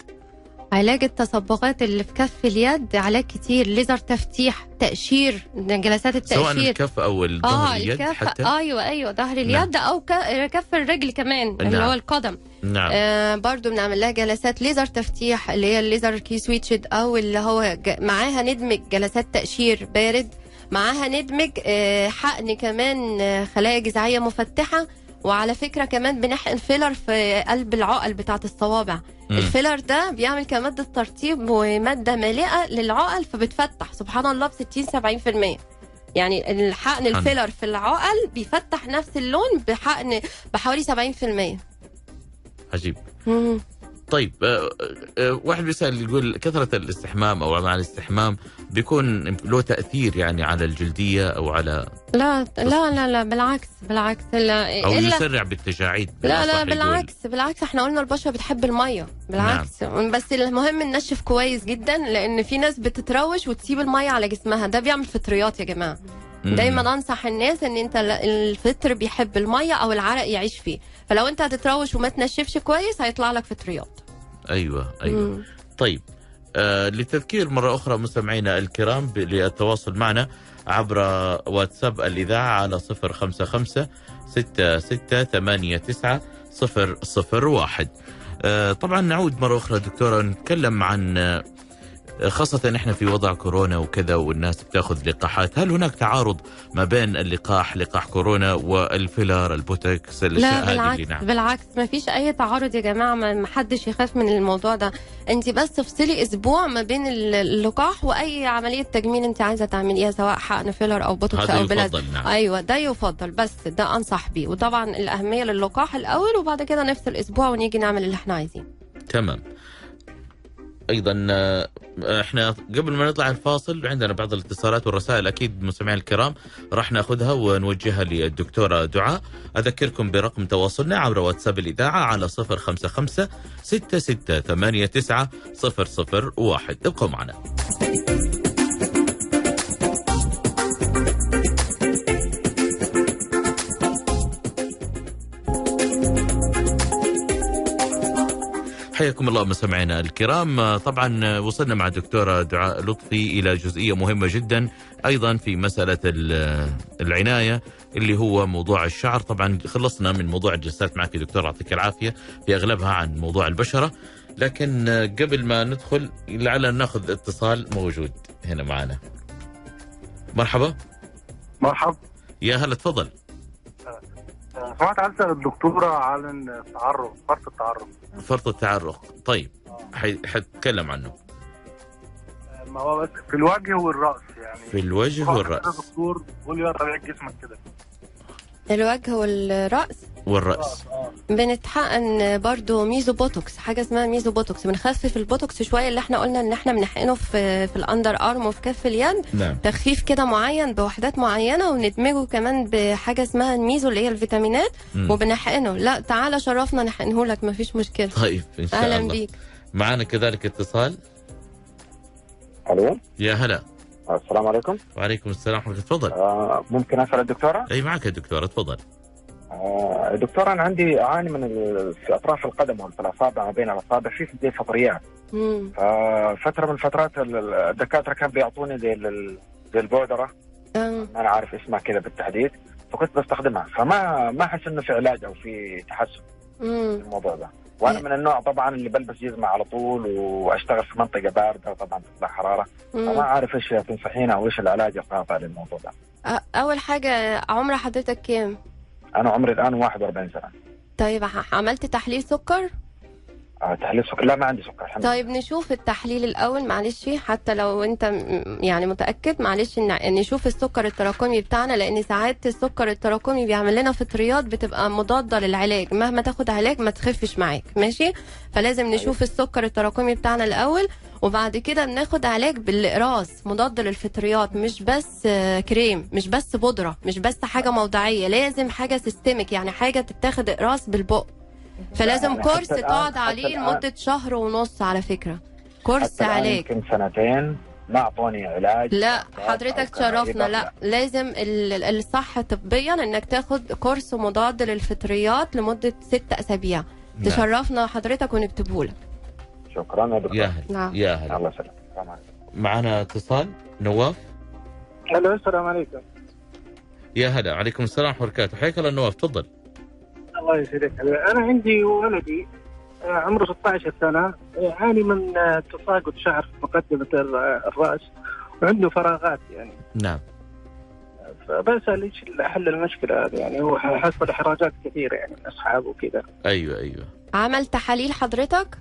علاج التصبغات اللي في كف اليد علاج كتير ليزر تفتيح تقشير جلسات سواء التقشير الكف أو الظهر اليد الكف حتى؟ أيوه أيوه ظهر اليد أو ك- كف الرجل كمان اللي نعم. هو القدم. نعم. آه برضو بنعمل لها جلسات ليزر تفتيح اللي هي الليزر Q-switched أو اللي هو ج... معاها ندمج جلسات تقشير بارد معاها ندمج آه حقن كمان آه خلايا جذعية مفتحة وعلى فكرة كمان بنحقن فيلر في قلب العقل بتاعة الصوابع. مم. الفيلر ده بيعمل كماده ترطيب ومادة مالئه للعقل فبتفتح. سبحان الله ب 60 70% يعني الحقن الفيلر في العقل بيفتح نفس اللون بحقن بحوالي 70% عجيب. مم. طيب آه، آه، واحد بيسأل يقول كثرة الاستحمام أو مع الاستحمام بيكون له تأثير يعني على الجلدية أو على لا لا لا لا بالعكس بالعكس لا أو إلا يسرع بالتجاعيد لا لا يقول. بالعكس بالعكس إحنا قلنا البشره بتحب المية بالعكس نعم. بس المهم ننشف كويس جدا لأن في ناس بتتروش وتسيب المية على جسمها ده بيعمل فطريات يا جماعة. دايما أنصح الناس إن أنت الفطر بيحب المية أو العرق يعيش فيه فلو انت هتتروش وما تنشفش كويس هيطلع لك فطريات أيوه أيوه. مم. طيب آه للتذكير مرة أخرى مستمعينا الكرام للتواصل معنا عبر واتساب الإذاعة على صفر خمسة خمسة ستة ستة ثمانية تسعة صفر صفر واحد. آه طبعا نعود مرة أخرى دكتورة نتكلم عن خاصة إحنا في وضع كورونا وكذا والناس بتاخذ لقاحات، هل هناك تعارض ما بين اللقاح لقاح كورونا وال filler ال Botox الأشياء لا هذه اللي بالعكس نعم بالعكس ما فيش أي تعارض يا جماعة ما حدش يخاف من الموضوع ده. أنت بس افصلي أسبوع ما بين ال- اللقاح وأي عملية تجميل أنت عايزة تعمليها سواء حقن filler أو بوتوكس أو بلازما نعم. أيوه ده يفضل بس ده أنصح بيه. وطبعا الأهمية للقاح الأول وبعد كده نفصل أسبوع ونيجي نعمل اللي إحنا عايزينه. تمام. أيضا آه، إحنا قبل ما نطلع الفاصل عندنا بعض الاتصالات والرسائل أكيد مستمعينا الكرام راح نأخذها ونوجهها للدكتورة دعاء. أذكركم برقم تواصلنا عبر واتساب الإذاعة على 055 6689 001 ابقوا معنا. حياكم الله مستمعينا الكرام. طبعا وصلنا مع الدكتورة دعاء لطفي إلى جزئية مهمة جدا أيضا في مسألة ال- العناية اللي هو موضوع الشعر. طبعا خلصنا من موضوع الجلسات معك دكتور يعطيك العافية في أغلبها عن موضوع البشرة. لكن قبل ما ندخل لعل نأخذ اتصال موجود هنا معنا. مرحبا. مرحبا. يا هلا تفضل. سمعت اسال الدكتورة عن التعرف فرط التعرف. فرط التعرق طيب حي- حتكلم عنه. ما هو بس في الوجه والرأس يعني. في الوجه كده دكتور قول لي يا طبيعة جسمك كده. الوجه والرأس؟ والرأس. بنتحقن برضو meso Botox حاجة اسمها meso Botox. بنخفف البوتوكس شوية اللي إحنا قلنا ان إحنا بنحقنه في في ال underarm وفي كف اليد. نعم. تخفيف كده معين بوحدات معينة وندمجه كمان بحاجة اسمها ال meso اللي هي الفيتامينات مم. وبنحقنه. لا تعالى شرفنا نحقنه لك مفيش مشكلة. طيب إن شاء أهلا الله. بيك. معنا كذلك اتصال. ألو؟ يا هلا. السلام عليكم. وعليكم السلام ورحمة الله. تفضل. آه ممكن أسأل الدكتورة؟ أي معك يا دكتور تفضل. آه دكتوره أنا عندي أعاني من في أطراف القدم وفي الاصابع ما بين الأصابع. في زي فطريات. مم. ففتره من الفترات ال- ال- الدكاترة كانوا بيعطوني زي زي البودرة. ما أنا عارف اسمها كذا بالتحديد. فكنت بستخدمها. فما ما أحس إنه في علاج أو في تحسن الموضوع ده. وأنا من النوع طبعا اللي بلبس جزمة على طول وأشتغل في منطقة باردة وطبعا تطلع حراره فما. عارف إيش تنصحينا أو إيش العلاج القاطع للموضوع ده؟ أول حاجة عمر حضرتك كام؟ أنا عمري الآن 41 سنة. طيب عملت تحليل سكر؟ آه تحليل سكر. لا ما عندي سكر الحمد لله. طيب نشوف التحليل الأول. معلش حتى لو أنت يعني متأكد معلش ان نشوف السكر التراكمي بتاعنا لأن ساعات السكر التراكمي بيعمل لنا فطريات بتبقى مضادة للعلاج. مهما تاخد علاج ما تخفش معاك. ماشي؟ فلازم نشوف السكر التراكمي بتاعنا الأول وبعد كده بناخد علاج بالاقراص مضاد للفطريات مش بس كريم مش بس بودرة مش بس حاجة موضعية. لازم حاجة systemic يعني حاجة تتاخد اقراص بالبق. فلازم course تقعد عليه لمدة شهر ونص على فكرة. course علاج يمكن سنتين. ما أعطوني علاج. لا حضرتك تشرفنا. لا لازم ال- الصح طبيا إنك تاخد course مضاد للفطريات لمدة ست أسابيع. نعم. تشرفنا حضرتك ونكتبه لك. شكرا يا دكتور. يا هلا نعم. يا هلا الله يسلمك. معنا اتصال؟ نواف؟ ألو السلام عليكم. يا هلا عليكم السلام ورحمه الله وبركاته حياك الله نواف تفضل. الله يسعدك أنا عندي ولدي آه، عمره 16 سنة يعاني من آه، تساقط شعر في مقدمة ال- الرأس وعنده فراغات يعني. نعم. فبسال إيش حل المشكلة هذه يعني هو حصل إحراجات كثيرة يعني من أصحابه وكذا. أيوه أيوه. عمل تحاليل حضرتك؟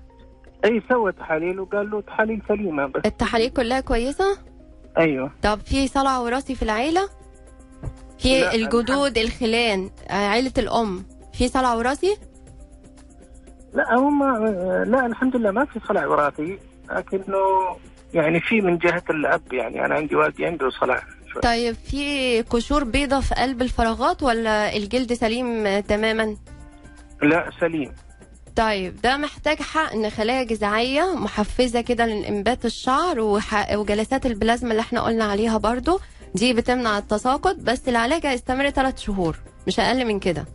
أي سوى تحاليل وقال له تحاليل سليمة بس. التحاليل كلها كويسة؟ أيوه. طب في صلع وراثي في العيلة؟ في الجدود الخلان آه، عيلة الأم؟ في صلع وراثي؟ لا هم لا الحمد لله ما في صلع وراثي لكنه يعني في من جهة الأب يعني أنا عندي والدي عنده صلع شوي طيب في قشور بيضة في قلب الفراغات ولا الجلد سليم تماما؟ لا سليم. طيب ده محتاج حقن خلايا جذعية محفزة كده لإنبات الشعر وجلسات البلازما اللي إحنا قلنا عليها برضو دي بتمنع التساقط بس العلاج هيستمر ثلاث شهور مش أقل من كده.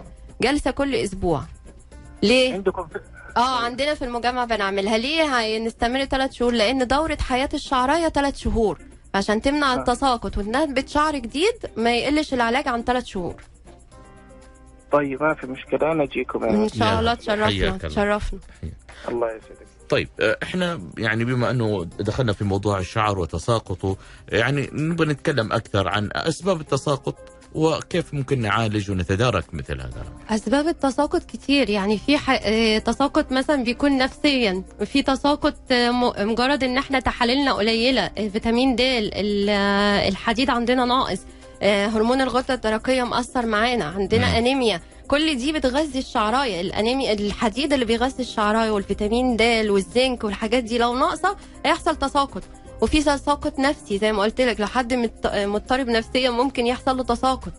جلسة كل أسبوع. ليه؟ عندكم في... آه عندنا في المجمع بنعملها. ليه؟ هنستمر ثلاث شهور؟ لأن دورة حياة الشعراية ثلاث شهور. عشان تمنع آه. التساقط. وتنبت شعر جديد ما يقلش العلاج عن ثلاث شهور. طيب ما في مشكلة. أنا أجيكم. إن. شاء الله تشرفنا. تشرفنا. الله يسعدك. طيب آه، إحنا يعني بما أنه دخلنا في موضوع الشعر وتساقطه يعني نبغى نتكلم أكثر عن أسباب التساقط. وكيف ممكن نعالج ونتدارك مثل هذا أسباب التساقط كتير يعني في ح... آه، تساقط مثلا بيكون نفسيا وفي تساقط آه، مجرد إن إحنا تحاليلنا قليلة آه، فيتامين د ال- الحديد عندنا ناقص هرمون الغدة الدرقية مأثر معانا عندنا مم. أنيميا. كل دي بتغذي الشعرايه الأنيميا الحديد اللي بيغذي الشعرايه والفيتامين د والزنك والحاجات دي لو ناقصة هيحصل تساقط. وفي تساقط نفسي زي ما قلت لك لو حد مضطرب نفسيا ممكن يحصل له تساقط.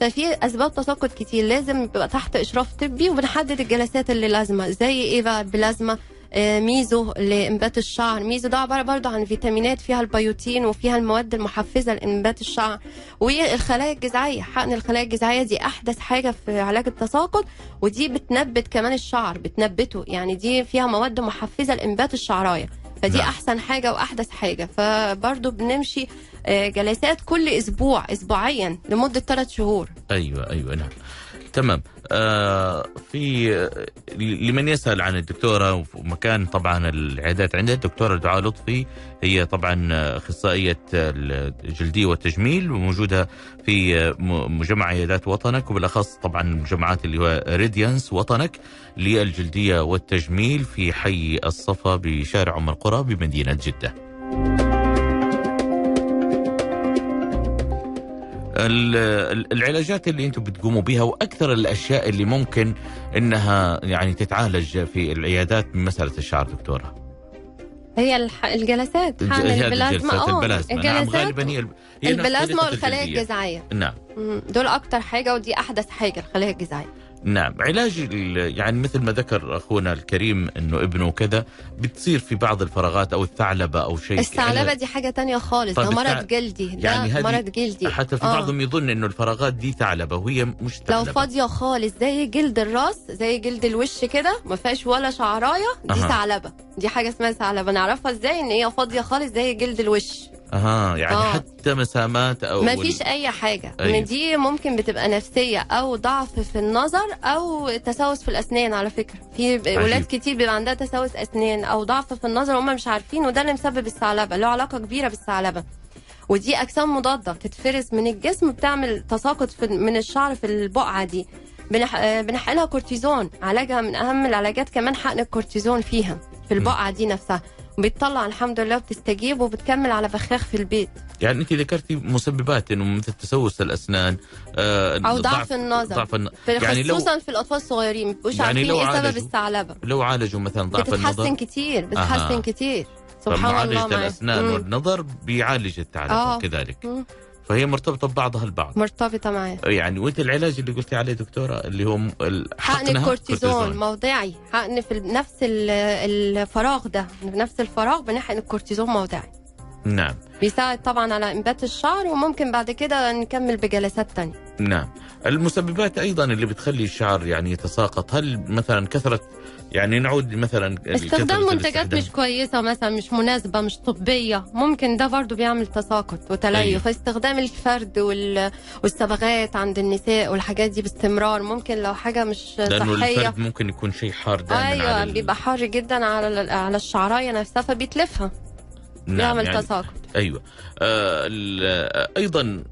ففي أسباب تساقط كتير لازم يبقى تحت إشراف طبي وبنحدد الجلسات اللي لازمة زي إيه بقى؟ بلازما آه، meso لإنبات الشعر. meso ده عبارة برضه عن فيتامينات فيها البيوتين وفيها المواد المحفزة لإنبات الشعر. والخلايا الجذعية حقن الخلايا الجذعية دي أحدث حاجة في علاج التساقط ودي بتنبت كمان الشعر بتنبته. يعني دي فيها مواد محفزة لإنبات الشعراية. فدي نعم. أحسن حاجة وأحدث حاجة. فبرضه بنمشي آه، جلسات كل أسبوع اسبوعيا لمدة ثلاث شهور. أيوه أيوه نعم. تمام آه في لمن يسأل عن الدكتورة ومكان طبعا العيادات عندها الدكتورة دعاء لطفي هي طبعا أخصائية الجلدية والتجميل وموجودة في مجمع عيادات وطنك وبالأخص طبعا المجمعات اللي هو ريديانس وطنك للجلدية والتجميل في حي الصفا بشارع أم القرى بمدينة جدة. العلاجات اللي أنتم بتقوموا بها وأكثر الأشياء اللي ممكن إنها يعني تتعالج في العيادات من مسألة الشعر دكتورة. هي الح... الجلسات هذه البلازما. الجلسات آه البلازما. نعم غالبا هي الب- هي البلازما والخلايا. الجذعيه نعم. دول أكتر حاجة ودي أحدث حاجة الخلايا الجذعيه نعم علاج يعني مثل ما ذكر أخونا الكريم إنه ابنه كذا بتصير في بعض الفراغات أو الثعلبة أو شيء. الثعلبة دي حاجة تانية خالص طيب ده مرض جلدي ده يعني مرض جلدي. حتى في آه. بعضهم يظن إنه الفراغات دي ثعلبة وهي مش لو ثعلبة. فاضية خالص زي جلد الراس زي جلد الوش كده ما فيهاش ولا شعراية دي. ثعلبة. دي حاجة اسمها ثعلبة. نعرفها إزاي؟ إن هي فاضية خالص زي جلد الوش. أها يعني آه. حتى مسامات أو ما فيش أي حاجة. أيوة. ان دي ممكن بتبقى نفسية أو ضعف في النظر أو تسوس في الأسنان على فكرة. في ولاد كتير بيبقى عندها تسوس أسنان أو ضعف في النظر وهم مش عارفين وده اللي مسبب الثعلبة له علاقة كبيرة بالثعلبة. ودي أجسام مضادة بتتفرز من الجسم بتعمل تساقط في من الشعر في البقعة دي. بنح... بنحقنها كورتيزون علاجها من أهم العلاجات كمان حقن الكورتيزون فيها في البقعة دي نفسها. بتطلع الحمد لله وبتستجيب وبتكمل على بخاخ في البيت يعني انت ذكرتي مسببات انه مثل تسوس الاسنان آه أو ضعف النظر ضعف الن... في يعني لو خصوصا في الأطفال الصغيرين بيبقوش يعني عارفين لو إيه سبب الثعلبه لو عالجوا مثلا ضعف بتتحسن النظر كتير بتتحسن أها. كتير سبحان الله فمعالجة معاك. الأسنان مم. والنظر بيعالج الثعلبه آه. كذلك مم. فهي مرتبطة ببعضها البعض. مرتبطة معاه يعني وانت العلاج اللي قلتي عليه دكتورة اللي هو حقن الكورتيزون موضعي. حقن في نفس ال- الفراغ ده في نفس الفراغ بنحقن الكورتيزون موضعي. نعم. بيساعد طبعا على إنبات الشعر وممكن بعد كده نكمل بجلسات تانية. نعم. المسببات أيضا اللي بتخلي الشعر يعني يتساقط هل مثلا كثره يعني نعود مثلا استخدام منتجات. مش كويسة مثلا مش مناسبة مش طبية ممكن ده برضو بيعمل تساقط وتليف أيوة. أيوه. فاستخدام الفرد وال... والصبغات عند النساء والحاجات دي باستمرار ممكن لو حاجة مش لأنه صحية الفرد ممكن يكون شيء حار دائما أيوه على ال- بيبقى حار جدا على على الشعراية نفسها فبيتلفها نعم بيعمل يعني تساقط أيوه آه أيضا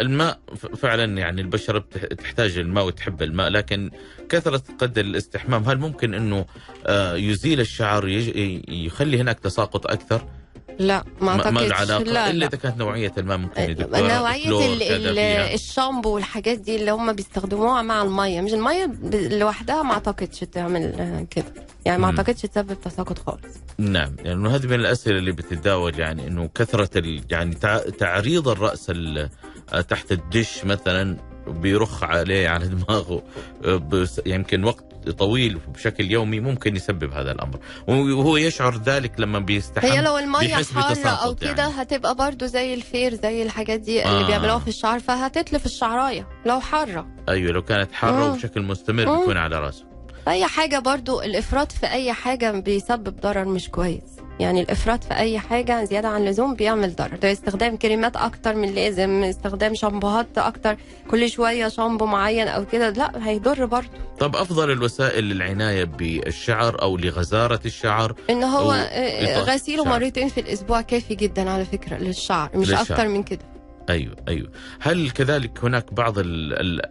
الماء فعلا يعني البشره بتح- تحتاج الماء وتحب الماء لكن كثرة قدر الاستحمام هل ممكن إنه آه يزيل الشعر يخلي هناك تساقط أكثر؟ لا ما ما ما أعتقدش. علاقه لا إلا لا إذا كانت نوعية الماء ممكن يا فيها. الشامبو والحاجات دي اللي هم بيستخدموها مع المية. مش المية ب- لوحدها ما أعتقدش تعمل كده. يعني ما. أعتقدش تسبب تساقط خالص. نعم يعني هذه من الأسئلة اللي بتتداول يعني إنه كثرة يعني تع- تعريض الرأس ال- تحت الدش مثلا بيرخ عليه على دماغه آه، يمكن وقت طويل بشكل يومي ممكن يسبب هذا الأمر وهو يشعر ذلك لما بيستحم هي لو حارة بتساقط أو كده يعني. هتبقى برضو زي الفير زي الحاجات دي آه. اللي بيعملوها في الشعر فهتتلف الشعراية لو حارة أيوه لو كانت حارة مم. وبشكل مستمر مم. بيكون على راسه أي حاجة برضو الإفراط في أي حاجة بيسبب ضرر مش كويس يعني الإفراط في أي حاجة زيادة عن اللزوم بيعمل ضرر ده استخدام كريمات أكتر من اللازم استخدام شامبوهات أكتر كل شوية شامبو معين أو كده لا هيضر برضه طب أفضل الوسائل للعناية بالشعر أو لغزارة الشعر إن هو آه، إطاحة غسيله. مرتين في الأسبوع كافي جدا على فكرة للشعر مش للشعر. أكتر من كده أيوه أيوه. هل كذلك هناك بعض ال ال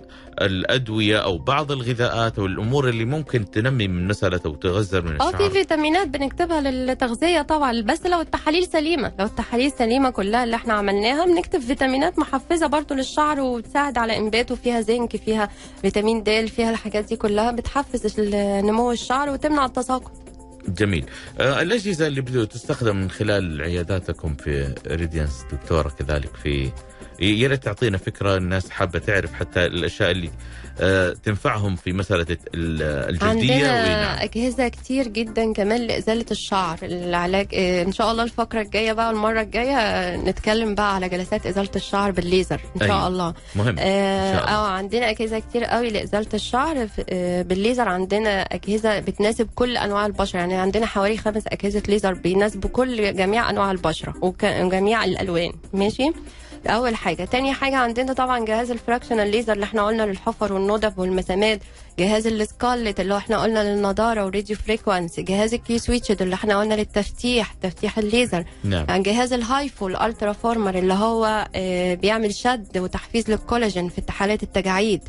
الأدوية أو بعض الغذاءات أو الأمور اللي ممكن تنمي من مساله أو تغذر من آه الشعر؟ في فيتامينات بنكتبها للتغذية طبعا بس لو التحاليل سليمة لو التحاليل سليمة كلها اللي إحنا عملناها بنكتب فيتامينات محفزة برضو للشعر وتساعد على انباته فيها زنك فيها فيتامين د فيها الحاجات دي كلها بتحفز نمو الشعر وتمنع التساقط. جميل. آه الأجهزة اللي بدو تستخدم من خلال عياداتكم في Radiance دكتورة كذلك في يا ريت تعطينا فكرة الناس حابة تعرف حتى الأشياء اللي تنفعهم في مسألة ال- الجلديه عندنا. أجهزة كتير جدا كمان لإزالة الشعر. العلاج آه، إن شاء الله الفقرة الجاية بقى المره الجاية آه، نتكلم بقى على جلسات إزالة الشعر بالليزر إن شاء أيوة. الله. مهم. آه إن شاء الله. آه، عندنا أجهزة كتير قوي لإزالة الشعر آه، بالليزر. عندنا أجهزة بتناسب كل أنواع البشرة. يعني عندنا حوالي خمس أجهزة ليزر بيناسبوا كل جميع أنواع البشرة وك- وجميع الألوان. ماشي؟ أول حاجة. تاني حاجة عندنا طبعا جهاز ال fractional laser اللي إحنا قلنا للحفر والندب والمسامات جهاز ال Scarlet اللي إحنا قلنا للنضارة و radio frequency جهاز ال Q-switched اللي إحنا قلنا للتفتيح تفتيح الليزر. نعم. عن جهاز ال HIFU ال Ultraformer اللي هو آه، بيعمل شد وتحفيز للكولاجين في حالات التجاعيد.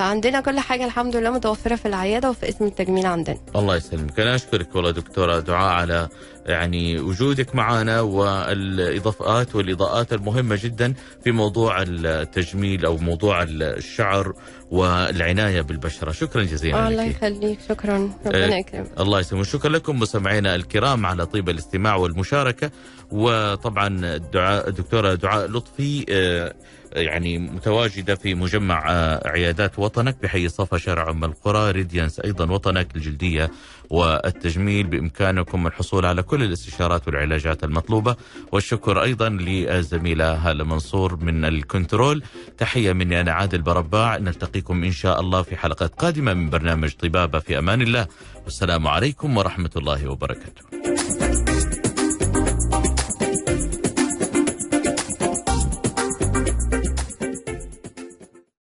فعندنا كل حاجة الحمد لله متوفرة في العيادة وفي اسم التجميل عندنا. الله يسلمك. أنا أشكرك والله دكتورة دعاء على يعني وجودك معنا والإضافات والإضاءات المهمة جدا في موضوع التجميل أو موضوع الشعر والعناية بالبشرة. شكرا جزيلا الله لك. يخليك. شكرا. ربنا يكرمك. الله يسلمك. شكرا لكم مستمعينا الكرام على طيب الاستماع والمشاركة. وطبعا الدعاء الدكتوره دعاء لطفي آه، يعني متواجدة في مجمع آه، عيادات وطنك بحي صفا شارع أم القرى Radiance أيضا وطنك الجلديه والتجميل بإمكانكم الحصول على كل الاستشارات والعلاجات المطلوبة. والشكر أيضا للزميلة هالة منصور من الكنترول. تحية مني أنا عادل برباع. نلتقيكم إن شاء الله في حلقات قادمة من برنامج طبابة في أمان الله. والسلام عليكم ورحمة الله وبركاته.